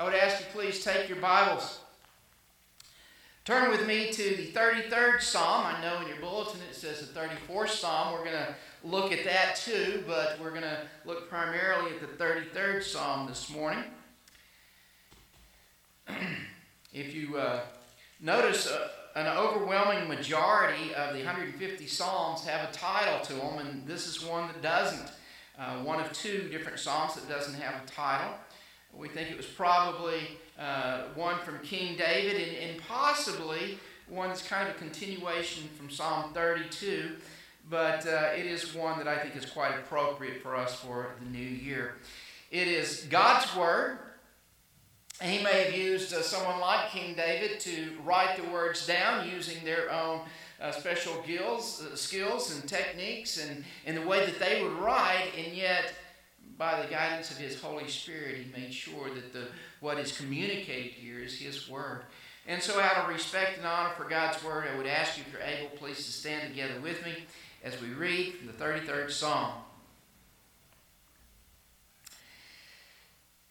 I would ask you please take your Bibles. Turn with me to the 33rd Psalm. I know in your bulletin it says the 34th Psalm. We're going to look at that too, but we're going to look primarily at the 33rd Psalm this morning. if you uh, notice, uh, an overwhelming majority of the 150 Psalms have a title to them, and this is one that doesn't. Uh, one of two different Psalms that doesn't have a title. We think it was probably uh, one from King David, and, and possibly one that's kind of a continuation from Psalm 32 but uh, it is one that I think is quite appropriate for us for the new year. It is God's Word. He may have used uh, someone like King David to write the words down using their own uh, special skills, uh, skills and techniques and, and the way that they would write, and yet by the guidance of his Holy Spirit, he made sure that the, what is communicated here is his Word. And so, out of respect and honor for God's Word, I would ask you, if you're able, please to stand together with me as we read from the 33rd Psalm.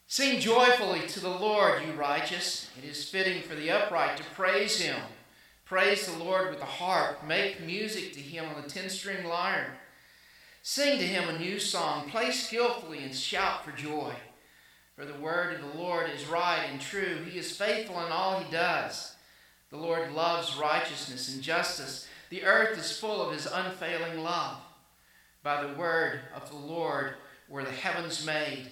Sing joyfully to the Lord, you righteous. It is fitting for the upright to praise him. Praise the Lord with the harp. Make music to him on the ten string lyre. Sing to him a new song. Play skillfully and shout for joy. For the word of the Lord is right and true. He is faithful in all he does. The Lord loves righteousness and justice. The earth is full of his unfailing love. By the word of the Lord were the heavens made,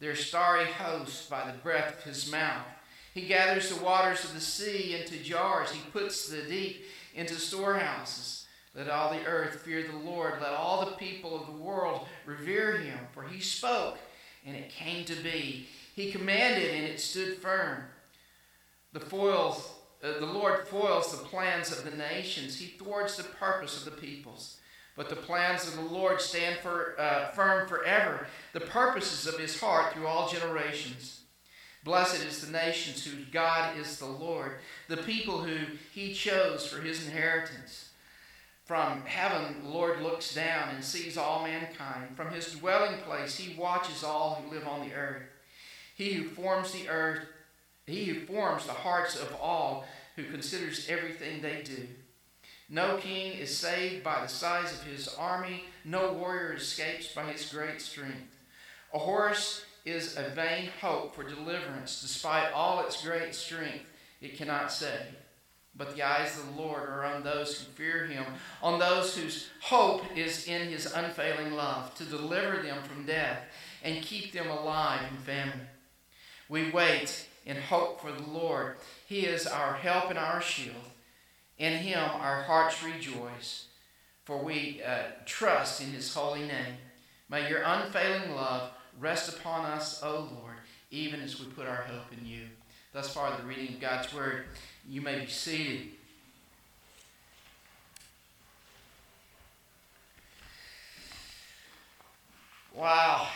their starry host by the breath of his mouth. He gathers the waters of the sea into jars, he puts the deep into storehouses. Let all the earth fear the Lord. Let all the people of the world revere him. For he spoke, and it came to be. He commanded, and it stood firm. The foils uh, the Lord foils the plans of the nations. He thwarts the purpose of the peoples. But the plans of the Lord stand for, uh, firm forever, the purposes of his heart through all generations. Blessed is the nations whose God is the Lord, the people who he chose for his inheritance. From heaven, the Lord looks down and sees all mankind. From his dwelling place, he watches all who live on the earth. He who forms the earth he who forms the hearts of all, who considers everything they do. No king is saved by the size of his army, no warrior escapes by his great strength. A horse is a vain hope for deliverance. Despite all its great strength, it cannot save. But the eyes of the Lord are on those who fear him, on those whose hope is in his unfailing love, to deliver them from death and keep them alive in famine. We wait in hope for the Lord. He is our help and our shield. In him our hearts rejoice, for we uh, trust in his holy name. May your unfailing love rest upon us, O Lord, even as we put our hope in you. Thus far, the reading of God's word. You may be seated. Wow.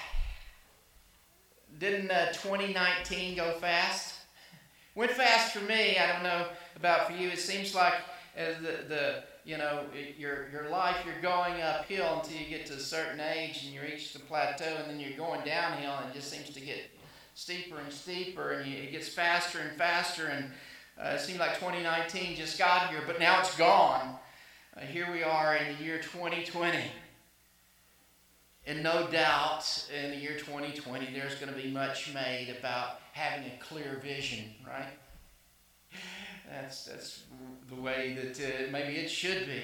Didn't uh, 2019 go fast? Went fast for me. I don't know about for you. It seems like as the, the you know your your life you're going uphill until you get to a certain age and you reach the plateau and then you're going downhill and it just seems to get steeper and steeper and you, it gets faster and faster and uh, it seemed like 2019 just got here but now it's gone. Uh, here we are in the year 2020. And no doubt in the year 2020, there's going to be much made about having a clear vision, right? That's, that's the way that uh, maybe it should be.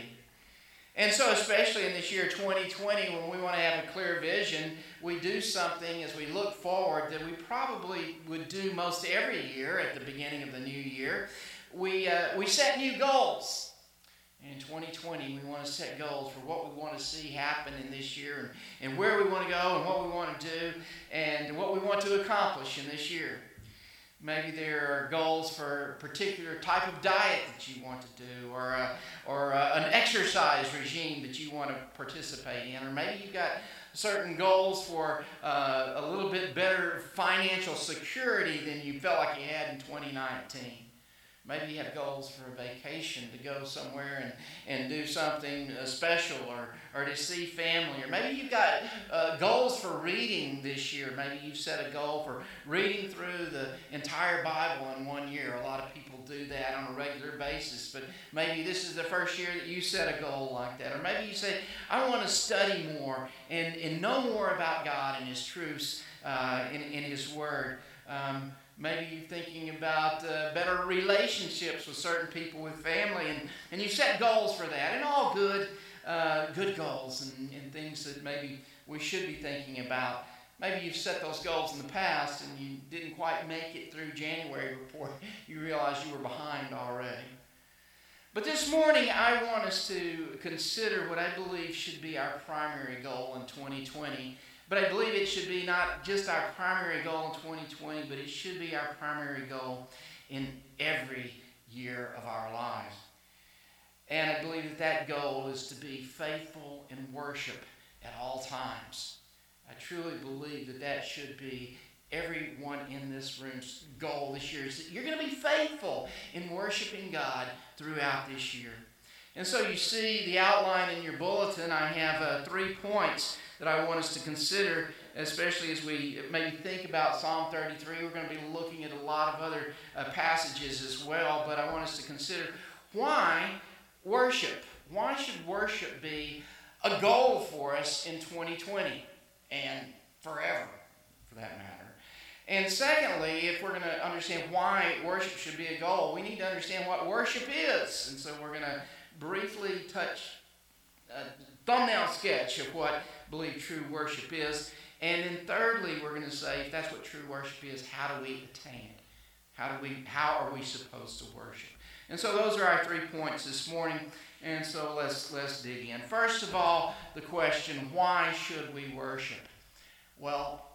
And so, especially in this year 2020, when we want to have a clear vision, we do something as we look forward that we probably would do most every year at the beginning of the new year. We, uh, we set new goals. In 2020, we want to set goals for what we want to see happen in this year and, and where we want to go and what we want to do and what we want to accomplish in this year. Maybe there are goals for a particular type of diet that you want to do, or, a, or a, an exercise regime that you want to participate in, or maybe you've got certain goals for uh, a little bit better financial security than you felt like you had in 2019. Maybe you have goals for a vacation to go somewhere and, and do something uh, special or, or to see family. Or maybe you've got uh, goals for reading this year. Maybe you've set a goal for reading through the entire Bible in one year. A lot of people do that on a regular basis, but maybe this is the first year that you set a goal like that. Or maybe you say, I want to study more and, and know more about God and His truths uh, in, in His Word. Um, maybe you're thinking about uh, better relationships with certain people, with family, and, and you set goals for that, and all good, uh, good goals and, and things that maybe we should be thinking about. Maybe you've set those goals in the past and you didn't quite make it through January before you realized you were behind already. But this morning, I want us to consider what I believe should be our primary goal in 2020. But I believe it should be not just our primary goal in 2020, but it should be our primary goal in every year of our lives. And I believe that that goal is to be faithful in worship at all times. I truly believe that that should be everyone in this room's goal this year is that you're going to be faithful in worshiping God throughout this year. And so you see the outline in your bulletin. I have uh, three points that I want us to consider, especially as we maybe think about Psalm 33. We're going to be looking at a lot of other uh, passages as well, but I want us to consider why worship. Why should worship be a goal for us in 2020 and forever, for that matter? And secondly, if we're going to understand why worship should be a goal, we need to understand what worship is. And so we're going to briefly touch a thumbnail sketch of what believe true worship is. And then thirdly, we're going to say if that's what true worship is, how do we attain it? How do we how are we supposed to worship? And so those are our three points this morning. And so let's let's dig in. First of all, the question, why should we worship? Well,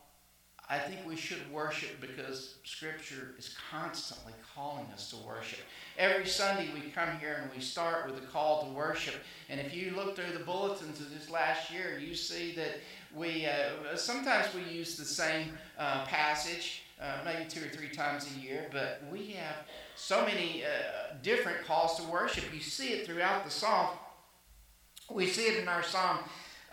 think we should worship because Scripture is constantly calling us to worship. Every Sunday we come here and we start with a call to worship. And if you look through the bulletins of this last year, you see that we uh, sometimes we use the same uh, passage, uh, maybe two or three times a year, but we have so many uh, different calls to worship. You see it throughout the psalm. We see it in our psalm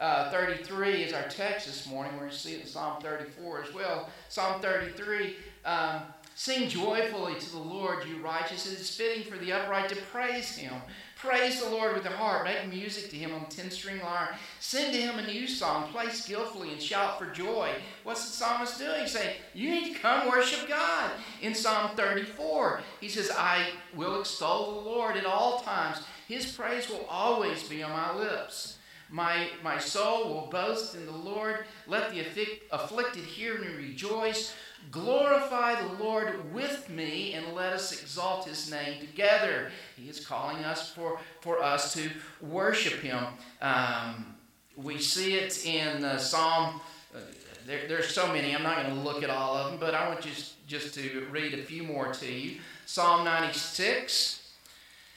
uh, 33 is our text this morning. We're going to see it in Psalm 34 as well. Psalm 33 um, Sing joyfully to the Lord, you righteous. It is fitting for the upright to praise him. Praise the Lord with the heart. Make music to him on ten string lyre. Sing to him a new song. Play skillfully and shout for joy. What's the psalmist doing? He's saying, You need to come worship God. In Psalm 34, he says, I will extol the Lord at all times. His praise will always be on my lips. My, my soul will boast in the Lord. Let the afflicted hear and rejoice. Glorify the Lord with me and let us exalt his name together. He is calling us for, for us to worship him. Um, we see it in uh, Psalm. Uh, there, there's so many. I'm not going to look at all of them, but I want just, just to read a few more to you. Psalm 96,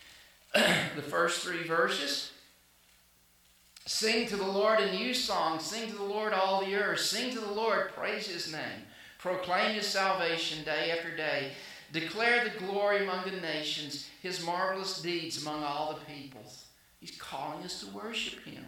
the first three verses. Sing to the Lord a new song. Sing to the Lord all the earth. Sing to the Lord. Praise his name. Proclaim his salvation day after day. Declare the glory among the nations, his marvelous deeds among all the peoples. He's calling us to worship him.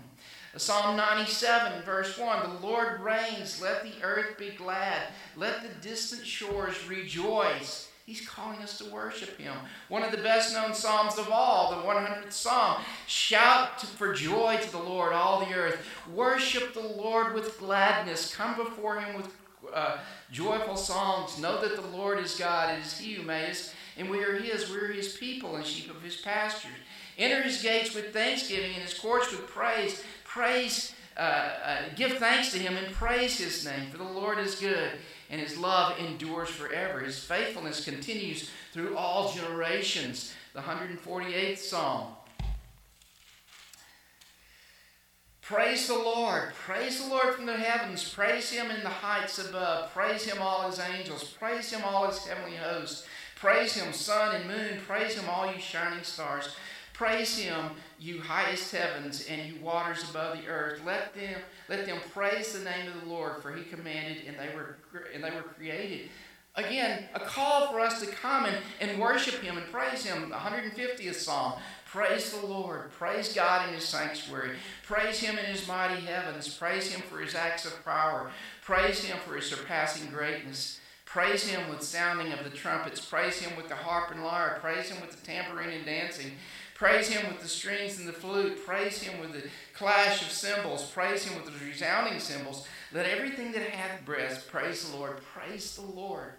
Psalm 97, verse 1 The Lord reigns. Let the earth be glad. Let the distant shores rejoice. He's calling us to worship Him. One of the best known Psalms of all, the 100th Psalm. Shout for joy to the Lord, all the earth. Worship the Lord with gladness. Come before Him with uh, joyful songs. Know that the Lord is God. It is He who made us, and we are His. We are His people and sheep of His pastures. Enter His gates with thanksgiving and His courts with praise. Praise, uh, uh, give thanks to Him and praise His name, for the Lord is good and his love endures forever. His faithfulness continues through all generations. The 148th Psalm. Praise the Lord. Praise the Lord from the heavens. Praise him in the heights above. Praise him, all his angels. Praise him, all his heavenly hosts. Praise him, sun and moon. Praise him, all you shining stars. Praise him, you highest heavens and you waters above the earth. Let them let them praise the name of the Lord, for he commanded and they were and they were created. Again, a call for us to come and, and worship him and praise him. The 150th Psalm. Praise the Lord. Praise God in his sanctuary. Praise him in his mighty heavens. Praise him for his acts of power. Praise him for his surpassing greatness. Praise him with sounding of the trumpets. Praise him with the harp and lyre. Praise him with the tambourine and dancing. Praise him with the strings and the flute. Praise him with the clash of cymbals. Praise him with the resounding cymbals. Let everything that hath breath praise the Lord. Praise the Lord.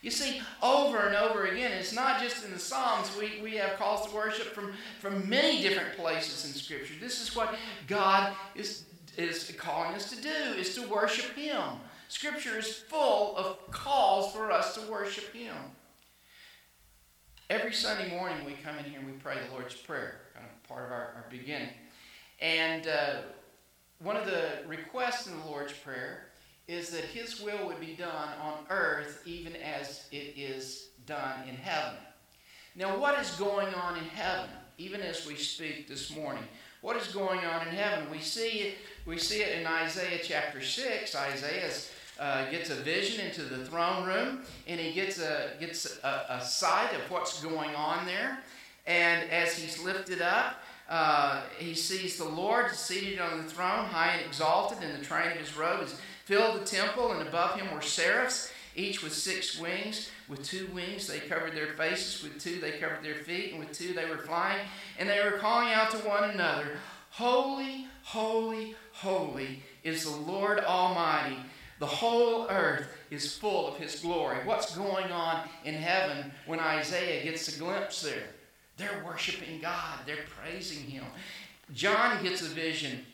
You see, over and over again, it's not just in the Psalms. We, we have calls to worship from, from many different places in Scripture. This is what God is, is calling us to do, is to worship Him. Scripture is full of calls for us to worship Him. Every Sunday morning we come in here and we pray the Lord's Prayer, kind of part of our, our beginning. And uh, one of the requests in the Lord's Prayer is that His will would be done on earth even as it is done in heaven. Now, what is going on in heaven, even as we speak this morning? What is going on in heaven? We see it, we see it in Isaiah chapter 6. Isaiah uh, gets a vision into the throne room, and he gets a, gets a, a sight of what's going on there. And as he's lifted up, uh, he sees the Lord seated on the throne, high and exalted, and the train of his robe is filled the temple, and above him were seraphs, each with six wings. With two wings they covered their faces, with two they covered their feet, and with two they were flying, and they were calling out to one another, Holy, holy, holy is the Lord Almighty. The whole earth is full of his glory. What's going on in heaven when Isaiah gets a glimpse there? They're worshiping God, they're praising him. John gets a vision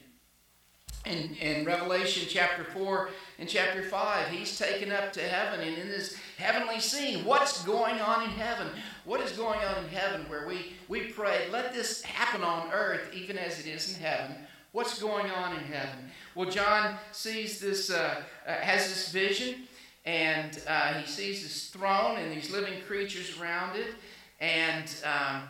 in, in Revelation chapter 4 and chapter 5, he's taken up to heaven, and in this heavenly scene, what's going on in heaven? What is going on in heaven where we, we pray, let this happen on earth even as it is in heaven? What's going on in heaven? Well, John sees this, uh, uh, has this vision, and uh, he sees this throne and these living creatures around it, and um,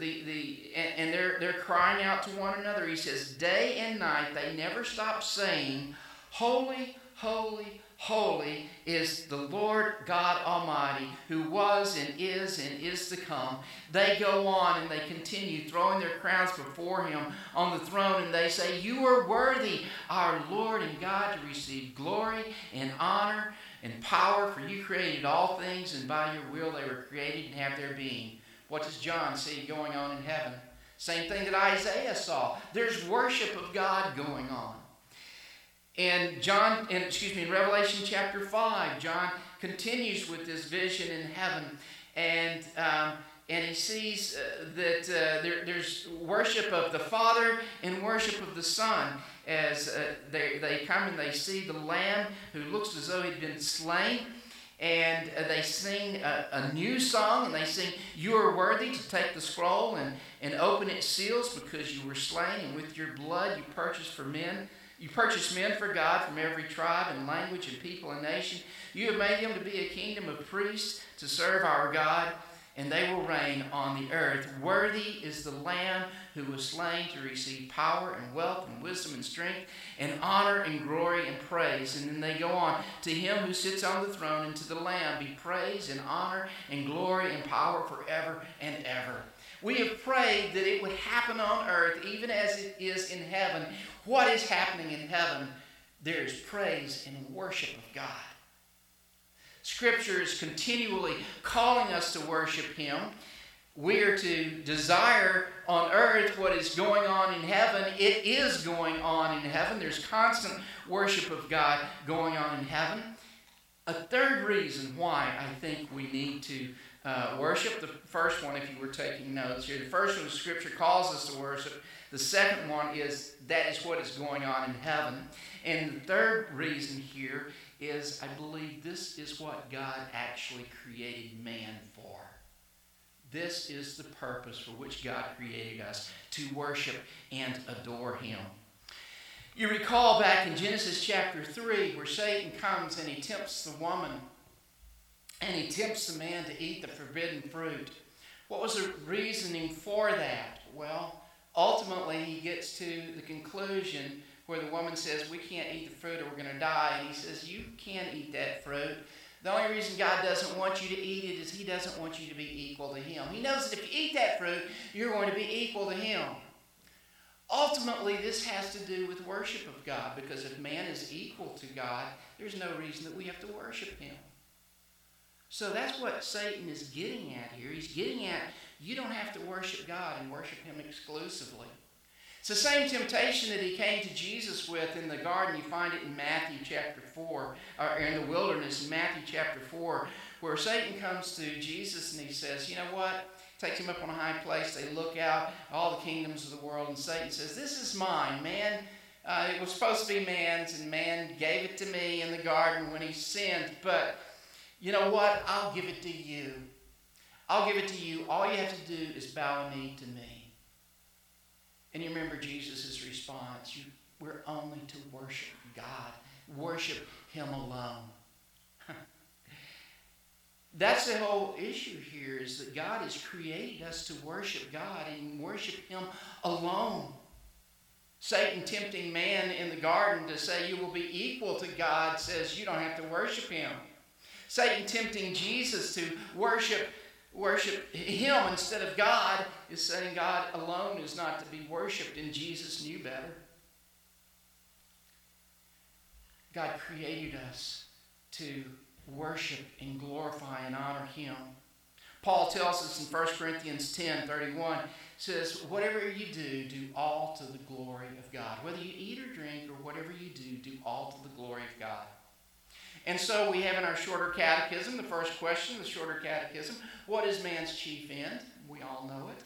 the, the, and, and they're, they're crying out to one another. He says, Day and night they never stop saying, Holy, holy, holy is the Lord God Almighty, who was and is and is to come. They go on and they continue throwing their crowns before him on the throne, and they say, You are worthy, our Lord and God, to receive glory and honor and power, for you created all things, and by your will they were created and have their being. What does John see going on in heaven? Same thing that Isaiah saw. There's worship of God going on. And John, in, excuse me, in Revelation chapter 5, John continues with this vision in heaven. And, um, and he sees uh, that uh, there, there's worship of the Father and worship of the Son as uh, they, they come and they see the Lamb who looks as though he'd been slain and uh, they sing a, a, new song and they sing you are worthy to take the scroll and, and open its seals because you were slain and with your blood you purchased for men you purchased men for god from every tribe and language and people and nation you have made them to be a kingdom of priests to serve our god and they will reign on the earth. Worthy is the Lamb who was slain to receive power and wealth and wisdom and strength and honor and glory and praise. And then they go on to him who sits on the throne and to the Lamb be praise and honor and glory and power forever and ever. We have prayed that it would happen on earth even as it is in heaven. What is happening in heaven? There is praise and worship of God. Scripture is continually calling us to worship Him. We are to desire on earth what is going on in heaven. It is going on in heaven. There's constant worship of God going on in heaven. A third reason why I think we need to uh, worship, the first one, if you were taking notes here, the first one, Scripture calls us to worship. The second one is that is what is going on in heaven. And the third reason here is I believe this is what God actually created man for. This is the purpose for which God created us to worship and adore Him. You recall back in Genesis chapter 3 where Satan comes and he tempts the woman and he tempts the man to eat the forbidden fruit. What was the reasoning for that? Well, ultimately he gets to the conclusion where the woman says, We can't eat the fruit or we're going to die. And he says, You can't eat that fruit. The only reason God doesn't want you to eat it is He doesn't want you to be equal to Him. He knows that if you eat that fruit, you're going to be equal to Him. Ultimately, this has to do with worship of God because if man is equal to God, there's no reason that we have to worship Him. So that's what Satan is getting at here. He's getting at you don't have to worship God and worship Him exclusively. It's the same temptation that he came to Jesus with in the garden. You find it in Matthew chapter 4, or in the wilderness in Matthew chapter 4, where Satan comes to Jesus and he says, You know what? Takes him up on a high place. They look out, all the kingdoms of the world, and Satan says, This is mine. Man, uh, it was supposed to be man's, and man gave it to me in the garden when he sinned. But you know what? I'll give it to you. I'll give it to you. All you have to do is bow a knee to me. And you remember Jesus' response. You, we're only to worship God, worship Him alone. That's the whole issue here is that God has created us to worship God and worship Him alone. Satan tempting man in the garden to say you will be equal to God says you don't have to worship Him. Satan tempting Jesus to worship worship him instead of God is saying God alone is not to be worshiped, and Jesus knew better. God created us to worship and glorify and honor him. Paul tells us in 1 Corinthians 10 31, says, Whatever you do, do all to the glory of God. Whether you eat or drink or whatever you do, do all to the glory of God. And so we have in our shorter catechism, the first question, the shorter catechism, what is man's chief end? We all know it.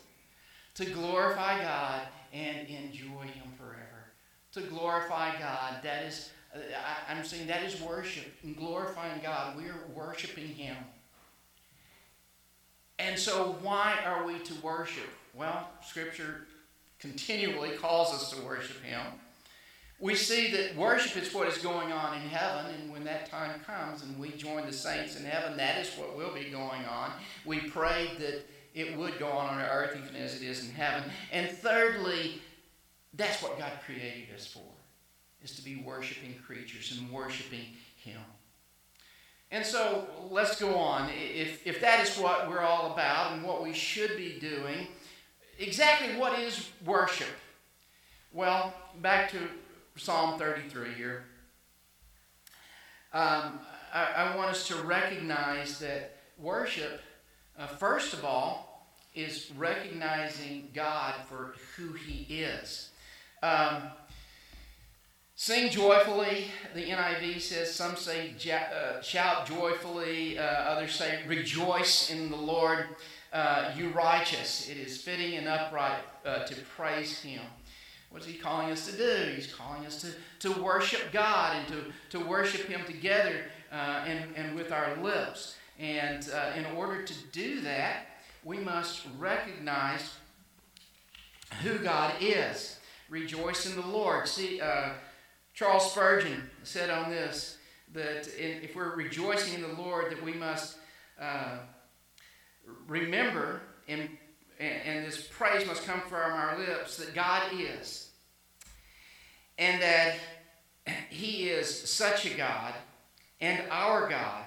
To glorify God and enjoy Him forever. To glorify God, that is, uh, I'm saying that is worship. And glorifying God, we are worshiping Him. And so, why are we to worship? Well, Scripture continually calls us to worship Him we see that worship is what is going on in heaven, and when that time comes and we join the saints in heaven, that is what will be going on. We prayed that it would go on on earth even as it is in heaven. And thirdly, that's what God created us for, is to be worshiping creatures and worshiping Him. And so let's go on. If, if that is what we're all about and what we should be doing, exactly what is worship? Well, back to Psalm 33 here. Um, I, I, want us to recognize that worship, uh, first of all, is recognizing God for who He is. Um, Sing joyfully, the NIV says. Some say uh, shout joyfully. Uh, others say rejoice in the Lord, uh, you righteous. It is fitting and upright uh, to praise Him. What is he calling us to do? He's calling us to, to worship God and to, to worship Him together uh, and, and with our lips. And uh, in order to do that, we must recognize who God is. Rejoice in the Lord. See, uh, Charles Spurgeon said on this that if we're rejoicing in the Lord, that we must uh, remember and and, and this praise must come from our lips that God is. And that He is such a God and our God,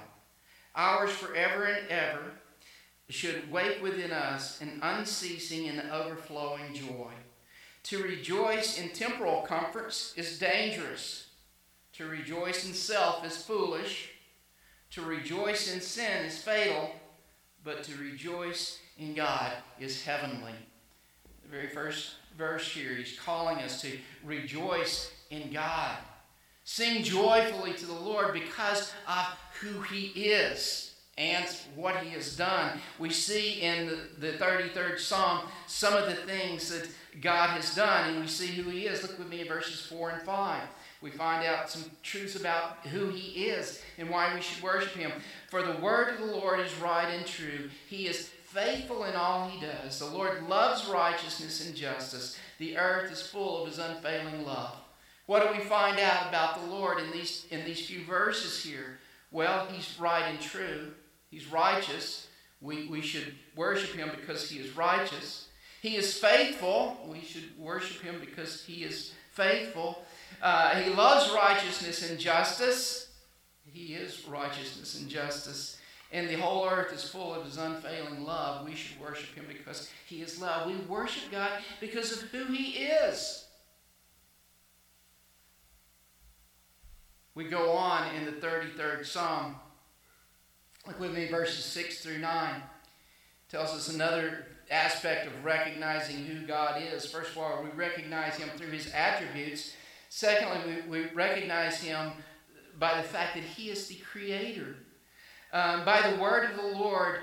ours forever and ever, should wake within us an unceasing and overflowing joy. To rejoice in temporal comforts is dangerous. To rejoice in self is foolish. To rejoice in sin is fatal. But to rejoice in God is heavenly. The very first verse here, he's calling us to rejoice in God. Sing joyfully to the Lord because of who he is and what he has done. We see in the, the 33rd Psalm some of the things that God has done, and we see who he is. Look with me at verses 4 and 5 we find out some truths about who he is and why we should worship him. For the word of the Lord is right and true. He is faithful in all he does. The Lord loves righteousness and justice. The earth is full of his unfailing love. What do we find out about the Lord in these, in these few verses here? Well, he's right and true. He's righteous. We, we should worship him because he is righteous. He is faithful. We should worship him because he is faithful. Uh, he loves righteousness and justice. He is righteousness and justice and the whole earth is full of his unfailing love, we should worship him because he is love. We worship God because of who he is. We go on in the 33rd Psalm. Look with me, verses 6 through 9. Tells us another aspect of recognizing who God is. First of all, we recognize Him through His attributes. Secondly, we, we recognize Him by the fact that He is the Creator. Um, by the word of the Lord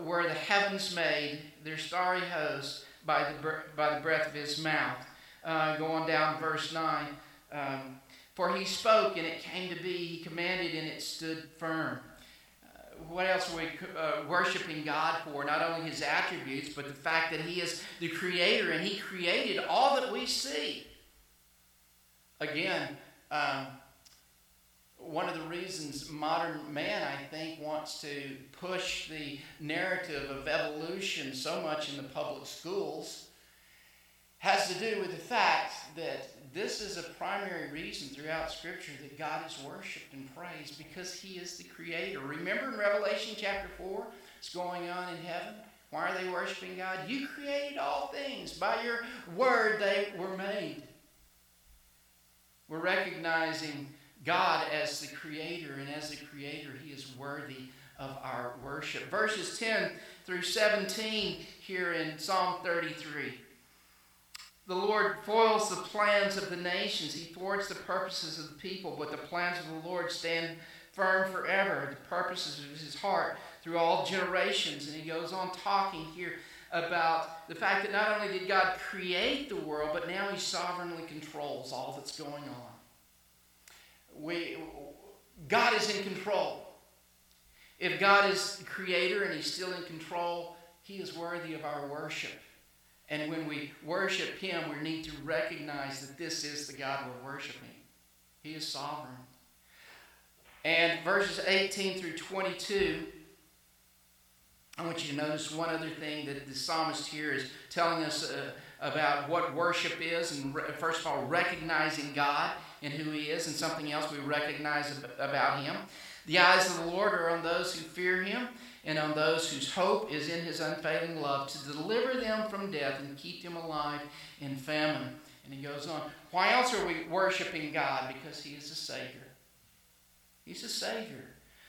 were the heavens made, their starry host, by the, by the breath of His mouth. Uh, going down verse 9. Um, For He spoke, and it came to be. He commanded, and it stood firm what else are we uh, worshiping God for? Not only His attributes, but the fact that He is the Creator and He created all that we see. Again, um, one of the reasons modern man, I think, wants to push the narrative of evolution so much in the public schools has to do with the fact that this is a primary reason throughout Scripture that God is worshiped and praised because He is the Creator. Remember in Revelation chapter 4, what's going on in heaven? Why are they worshiping God? You created all things. By your word they were made. We're recognizing God as the Creator, and as the Creator, He is worthy of our worship. Verses 10 through 17 here in Psalm 33. The Lord foils the plans of the nations. He thwarts the purposes of the people, but the plans of the Lord stand firm forever. The purposes of his heart through all generations. And he goes on talking here about the fact that not only did God create the world, but now he sovereignly controls all that's going on. We, God is in control. If God is the creator and he's still in control, he is worthy of our worship. And when we worship Him, we need to recognize that this is the God we're worshiping. He is sovereign. And verses 18 through 22, I want you to notice one other thing that the psalmist here is telling us uh, about what worship is, and re- first of all, recognizing God and who He is, and something else we recognize ab- about Him. The eyes of the Lord are on those who fear Him and on those whose hope is in his unfailing love to deliver them from death and keep them alive in famine. And he goes on, why else are we worshiping God? Because he is a Savior. He's a Savior.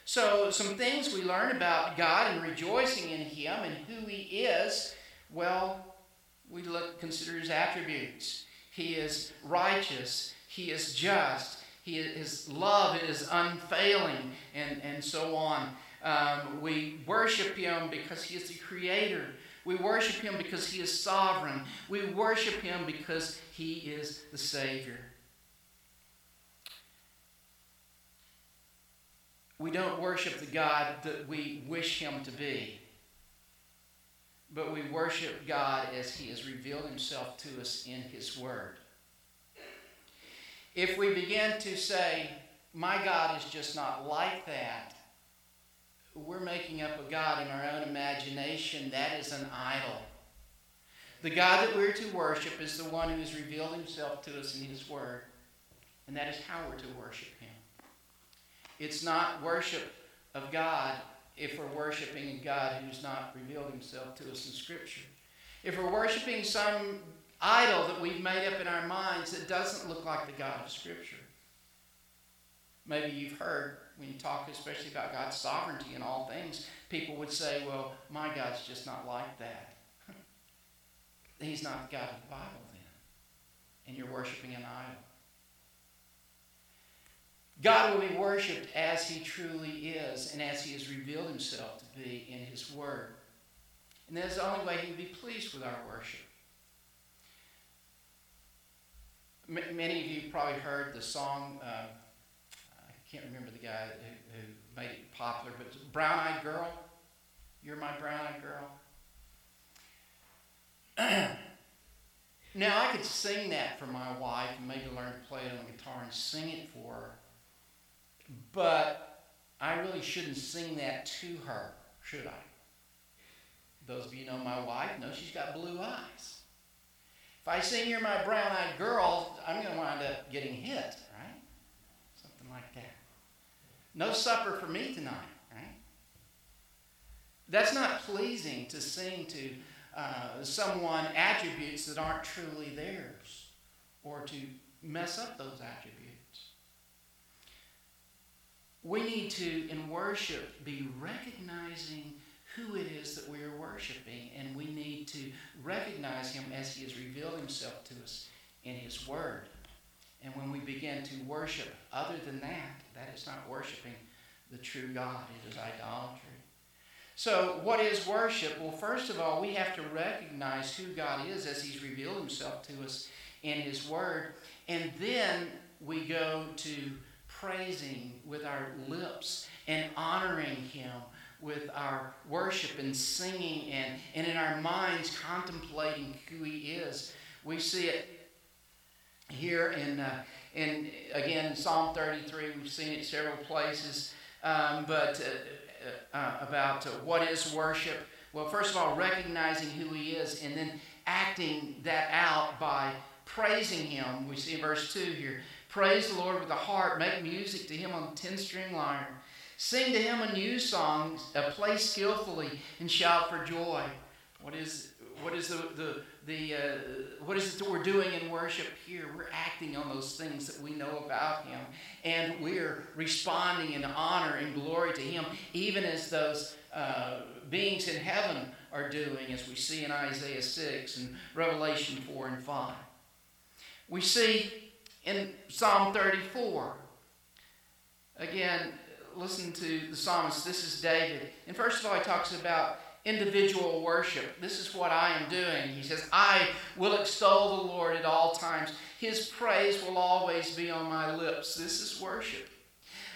So, some things we learn about God and rejoicing in him and who he is, well, we look consider his attributes. He is righteous, he is just, he, his love is unfailing, and, and so on. Um, we worship him because he is the creator. We worship him because he is sovereign. We worship him because he is the Savior. We don't worship the God that we wish him to be, but we worship God as he has revealed himself to us in his word. If we begin to say, My God is just not like that, we're making up a God in our own imagination. That is an idol. The God that we're to worship is the one who has revealed himself to us in his word. And that is how we're to worship him. It's not worship of God if we're worshiping a God who's not revealed himself to us in Scripture. If we're worshiping some idol that we've made up in our minds that doesn't look like the God of Scripture. Maybe you've heard when you talk especially about God's sovereignty in all things, people would say, well, my God's just not like that. He's not the God of the Bible then. And you're worshiping an idol. God will be worshiped as he truly is and as he has revealed himself to be in his word. And that's the only way he will be pleased with our worship. M- many of you probably heard the song. Uh, I can't remember the guy who, who made it popular, but Brown Eyed Girl. You're my brown eyed girl. now, I could sing that for my wife and maybe learn to play it on the guitar and sing it for her, but I really shouldn't sing that to her, should I? Those of you know my wife know she's got blue eyes. If I sing You're My Brown Eyed Girl, I'm going to wind up getting hit, right? Something like that. No supper for me tonight, right? That's not pleasing to sing to uh, someone attributes that aren't truly theirs or to mess up those attributes. we need to, in worship, be recognizing who it is that we are worshiping, and we need to recognize Him as He has revealed Himself to us in His Word. And when we begin to worship other than that, that is not worshiping the true God, it is idolatry. So, what is worship? Well, first of all, we have to recognize who God is as He's revealed Himself to us in His Word. And then we go to praising with our lips and honoring Him with our worship and singing and, and in our minds contemplating who He is. We see it here in, uh, in again, in Psalm 33. We've seen it several places. Um, but uh, uh, about uh, what is worship. Well, first of all, recognizing who He is and then acting that out by praising Him. We see verse 2 here Praise the Lord with the heart, make music to Him on the 10 string lyre. Sing to Him a new song, play skillfully, and shout for joy. What is, what is the, the, the uh, what is it that we're doing in worship here? We're acting on those things that we know about Him, and we're responding in honor and glory to Him, even as those uh, beings in heaven are doing, as we see in Isaiah 6 and Revelation 4 and 5. We see in Psalm 34, again, listen to the psalmist. This is David. And first of all, he talks about individual worship. This is what I am doing. He says, I will extol the Lord at all times. His praise will always be on my lips. This is worship.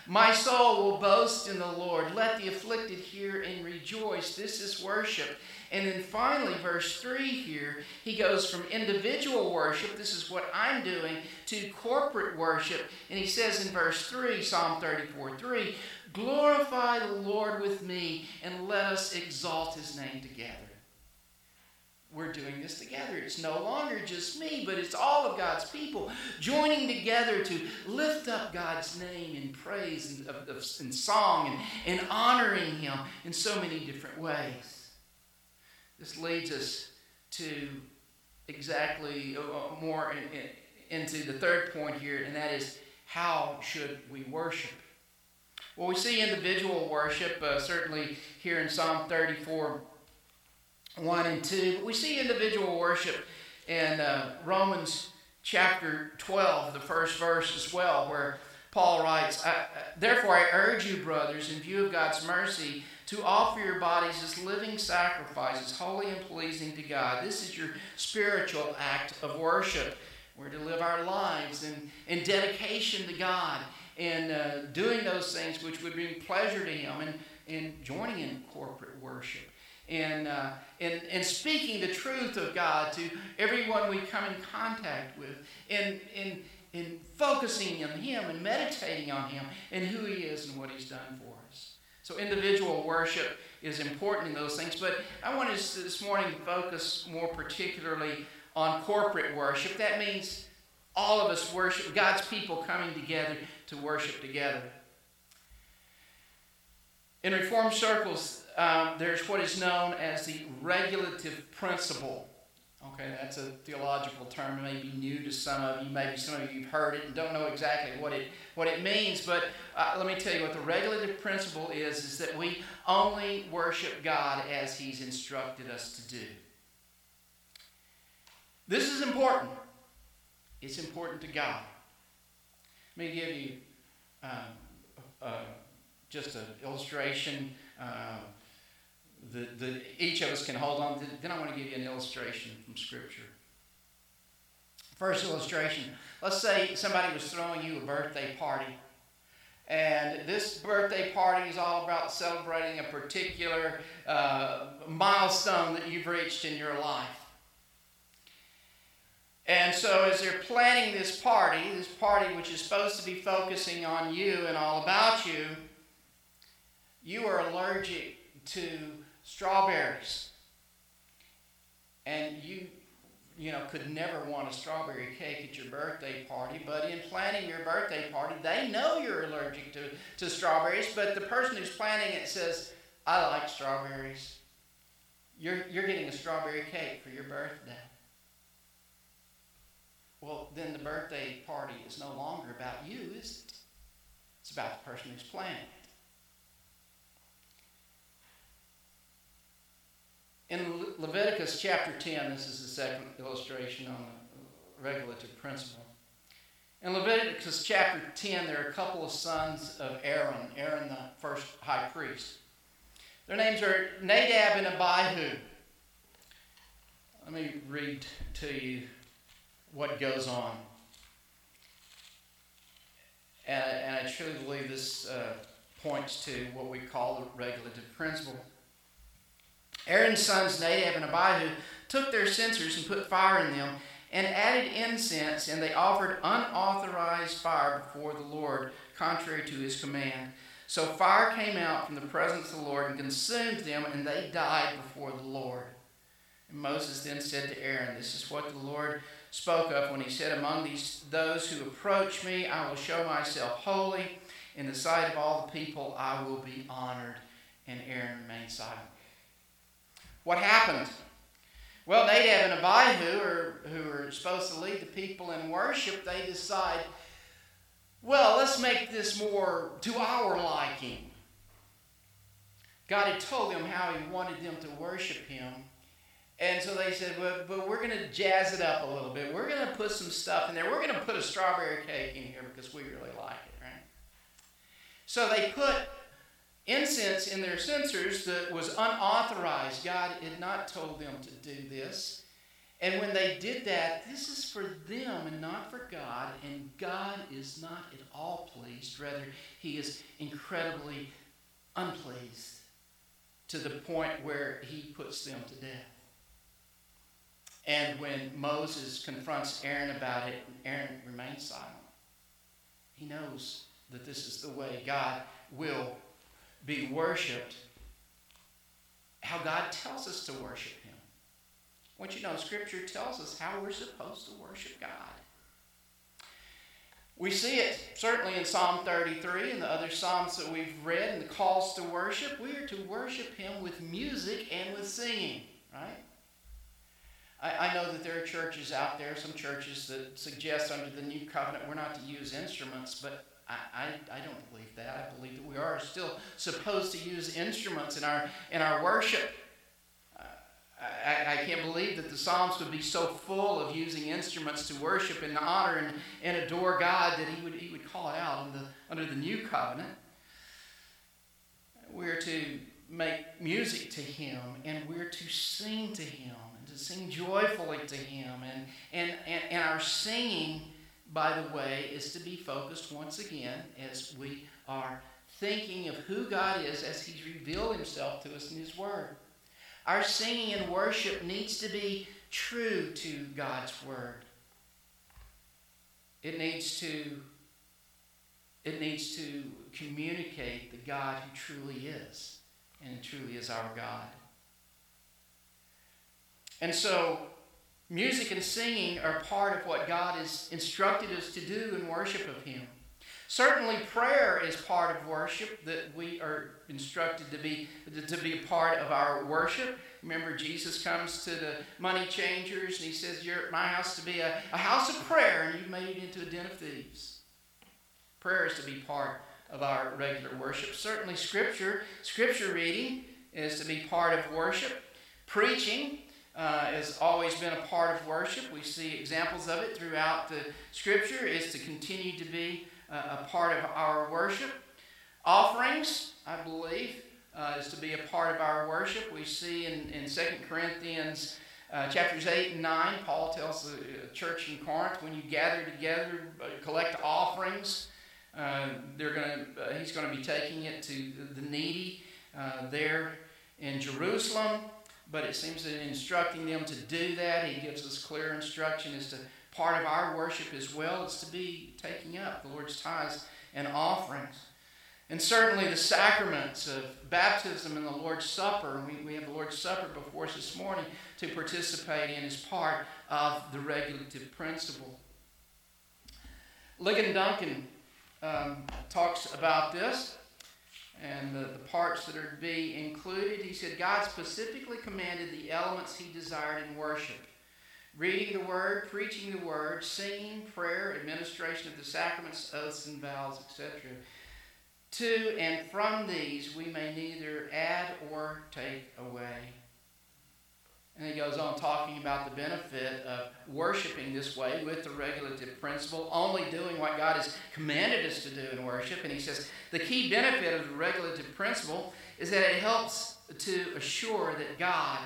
My soul will boast in the Lord. Let the afflicted hear and rejoice. This is worship. And then finally, verse 3 here, he goes from individual worship, this is what I'm doing, to corporate worship. And he says in verse 3, Psalm 34 3, Glorify the Lord with me and let us exalt his name together. We're doing this together. It's no longer just me, but it's all of God's people joining together to lift up God's name in praise and, of, of, in song and, and honoring him in so many different ways. This leads us to exactly uh, uh more in, in, into the third point here, and that is how should we worship? Well, we see individual worship, uh, certainly here in Psalm 34, 1 and 2. But we see individual worship in uh, Romans chapter 12, the first verse as well, where Paul writes, Therefore I urge you, brothers, in view of God's mercy, to offer your bodies as living sacrifices, holy and pleasing to God. This is your spiritual act of worship. We're to live our lives in, in dedication to God and uh, doing those things which would bring pleasure to Him and, and joining in corporate worship. And, uh, and, and speaking the truth of God to everyone we come in contact with, and, and, and focusing on Him and meditating on Him and who He is and what He's done for us. So, individual worship is important in those things, but I want us this morning to focus more particularly on corporate worship. That means all of us worship, God's people coming together to worship together. In Reformed circles, um, there's what is known as the regulative principle. Okay, that's a theological term, it may be new to some of you. Maybe some of you have heard it and don't know exactly what it, what it means. But uh, let me tell you what the regulative principle is: is that we only worship God as He's instructed us to do. This is important. It's important to God. Let me give you um, uh, just an illustration. Uh, the, the, each of us can hold on. To, then I want to give you an illustration from Scripture. First illustration. Let's say somebody was throwing you a birthday party. And this birthday party is all about celebrating a particular uh, milestone that you've reached in your life. And so, as they're planning this party, this party which is supposed to be focusing on you and all about you, you are allergic to strawberries. And you, you know, could never want a strawberry cake at your birthday party, but in planning your birthday party, they know you're allergic to, to strawberries, but the person who's planning it says, I like strawberries. You're, you're getting a strawberry cake for your birthday. Well, then the birthday party is no longer about you, is it? It's about the person who's planning In Leviticus chapter 10, this is the second illustration on the regulative principle. In Leviticus chapter 10, there are a couple of sons of Aaron, Aaron the first high priest. Their names are Nadab and Abihu. Let me read to you what goes on. And, I truly believe this uh, points to what we call the regulative principle. Aaron's sons, Nadab and Abihu, took their censers and put fire in them and added incense, and they offered unauthorized fire before the Lord, contrary to his command. So fire came out from the presence of the Lord and consumed them, and they died before the Lord. And Moses then said to Aaron, This is what the Lord spoke of when he said, Among these those who approach me, I will show myself holy. In the sight of all the people, I will be honored. And Aaron remained silent. What happened? Well, Nadab and Abihu, are, who are supposed to lead the people in worship, they decide, well, let's make this more to our liking. God had told them how He wanted them to worship Him. And so they said, well, but we're going to jazz it up a little bit. We're going to put some stuff in there. We're going to put a strawberry cake in here because we really like it, right? So they put incense in their censers that was unauthorized. God had not told them to do this. And when they did that, this is for them and not for God. And God is not at all pleased. Rather, He is incredibly unpleased to the point where He puts them to death. And when Moses confronts Aaron about it, Aaron remains silent. He knows that this is the way God will be worshiped, how God tells us to worship Him. Want you know, Scripture tells us how we're supposed to worship God. We see it certainly in Psalm 33 and the other Psalms that we've read and the calls to worship. We are to worship Him with music and with singing, right? I, I know that there are churches out there, some churches that suggest under the new covenant we're not to use instruments, but I, I, don't believe that. I believe that we are still supposed to use instruments in our, in our worship. I, I, can't believe that the Psalms would be so full of using instruments to worship and honor and, and adore God that he would, he would call it out the, under the new covenant. We're to make music to Him and we're to sing to Him and to sing joyfully to Him. And, and, and, and our singing by the way, is to be focused once again as we are thinking of who God is as He's revealed Himself to us in His Word. Our singing and worship needs to be true to God's Word. It needs to it needs to communicate the God who truly is and truly is our God. And so Music and singing are part of what God has instructed us to do in worship of Him. Certainly, prayer is part of worship that we are instructed to be to be a part of our worship. Remember, Jesus comes to the money changers and he says, "You're at my house to be a, a house of prayer, and you've made it into a den of thieves." Prayer is to be part of our regular worship. Certainly, Scripture, Scripture reading is to be part of worship. Preaching uh, has always been a part of worship. We see examples of it throughout the scripture, is to continue to be uh, a part of our worship. Offerings, I believe, uh, is to be a part of our worship. We see in, in 2 Corinthians uh, chapters 8 and 9, Paul tells the uh, church in Corinth when you gather together, uh, collect offerings, they're gonna, he's going to be taking it to the needy there in Jerusalem but it seems that in instructing them to do that, he gives us clear instruction as to part of our worship as well is to be taking up the Lord's tithes and offerings. And certainly the sacraments of baptism and the Lord's Supper, we, we have the Lord's Supper before us this morning to participate in as part of the regulative principle. Ligon Duncan um, talks about this and the, the parts that are to be included. He said God specifically commanded the elements he desired in worship reading the word, preaching the word, singing, prayer, administration of the sacraments, oaths, and vows, etc. To and from these we may neither add or take away. And he goes on talking about the benefit of worshiping this way with the regulative principle, only doing what God has commanded us to do in worship. And he says the key benefit of the regulative principle is that it helps to assure that God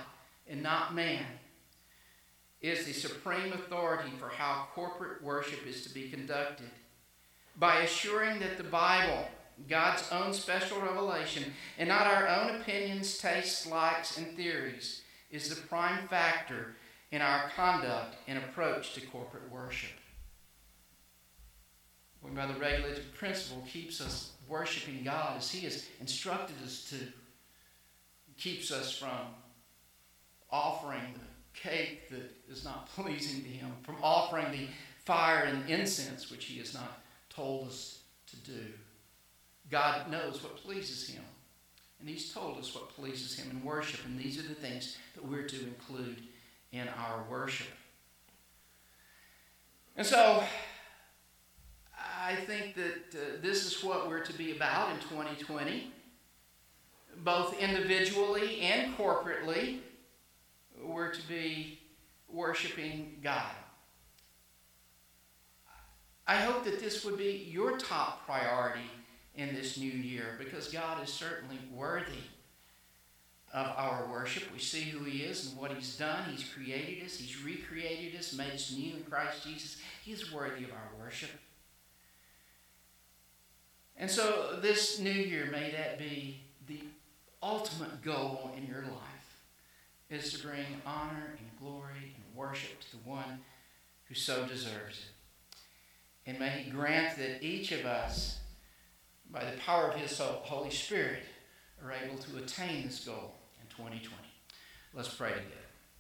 and not man is the supreme authority for how corporate worship is to be conducted. By assuring that the Bible, God's own special revelation, and not our own opinions, tastes, likes, and theories, is the prime factor in our conduct and approach to corporate worship. By the regulative principle keeps us worshiping God as He has instructed us to, keeps us from offering the cake that is not pleasing to Him, from offering the fire and incense which He has not told us to do. God knows what pleases Him. And He's told us what pleases Him in worship, and these are the things that we're to include in our worship. And so, I think that uh, this is what we're to be about in 2020, both individually and corporately. We're to be worshiping God. I hope that this would be your top priority in this new year because God is certainly worthy of our worship. We see who He is and what He's done. He's created us, He's recreated us, made us new in Christ Jesus. He is worthy of our worship. And so, this new year, may that be the ultimate goal in your life, is to bring honor and glory and worship to the one who so deserves it. And may He grant that each of us by the power of His Holy Spirit, are able to attain this goal in 2020. Let's pray together.